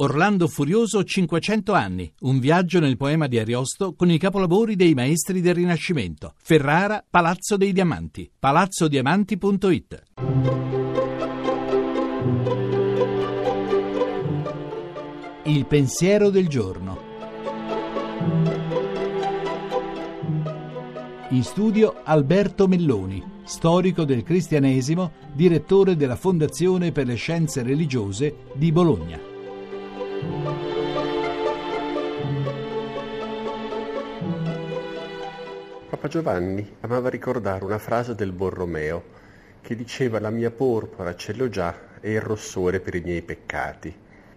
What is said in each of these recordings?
Orlando Furioso 500 anni, un viaggio nel poema di Ariosto con i capolavori dei maestri del Rinascimento. Ferrara, Palazzo dei Diamanti, palazzodiamanti.it. Il pensiero del giorno. In studio Alberto Melloni, storico del cristianesimo, direttore della Fondazione per le Scienze Religiose di Bologna. Papa Giovanni amava ricordare una frase del Borromeo che diceva la mia porpora ce l'ho già e il rossore per i miei peccati.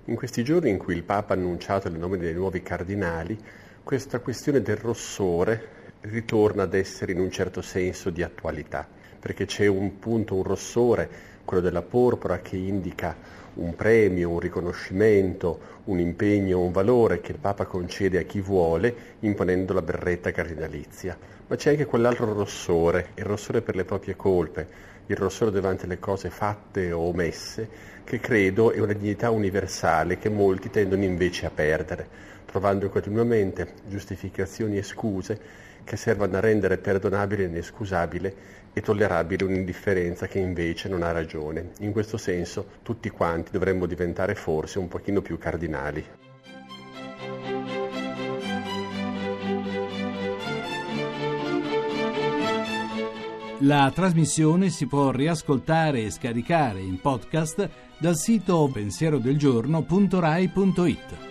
In questi giorni in cui il Papa ha annunciato le nomine dei nuovi cardinali, questa questione del rossore ritorna ad essere in un certo senso di attualità, perché c'è un punto, un rossore, quello della porpora che indica un premio, un riconoscimento, un impegno, un valore che il Papa concede a chi vuole imponendo la berretta cardinalizia. Ma c'è anche quell'altro rossore, il rossore per le proprie colpe, il rossore davanti alle cose fatte o omesse, che credo è una dignità universale che molti tendono invece a perdere, trovando continuamente giustificazioni e scuse che servono a rendere perdonabile e inescusabile e tollerabile un'indifferenza che invece non ha ragione. In questo senso tutti quanti dovremmo diventare forse un pochino più cardinali. La trasmissione si può riascoltare e scaricare in podcast dal sito pensierodelgiorno.rai.it.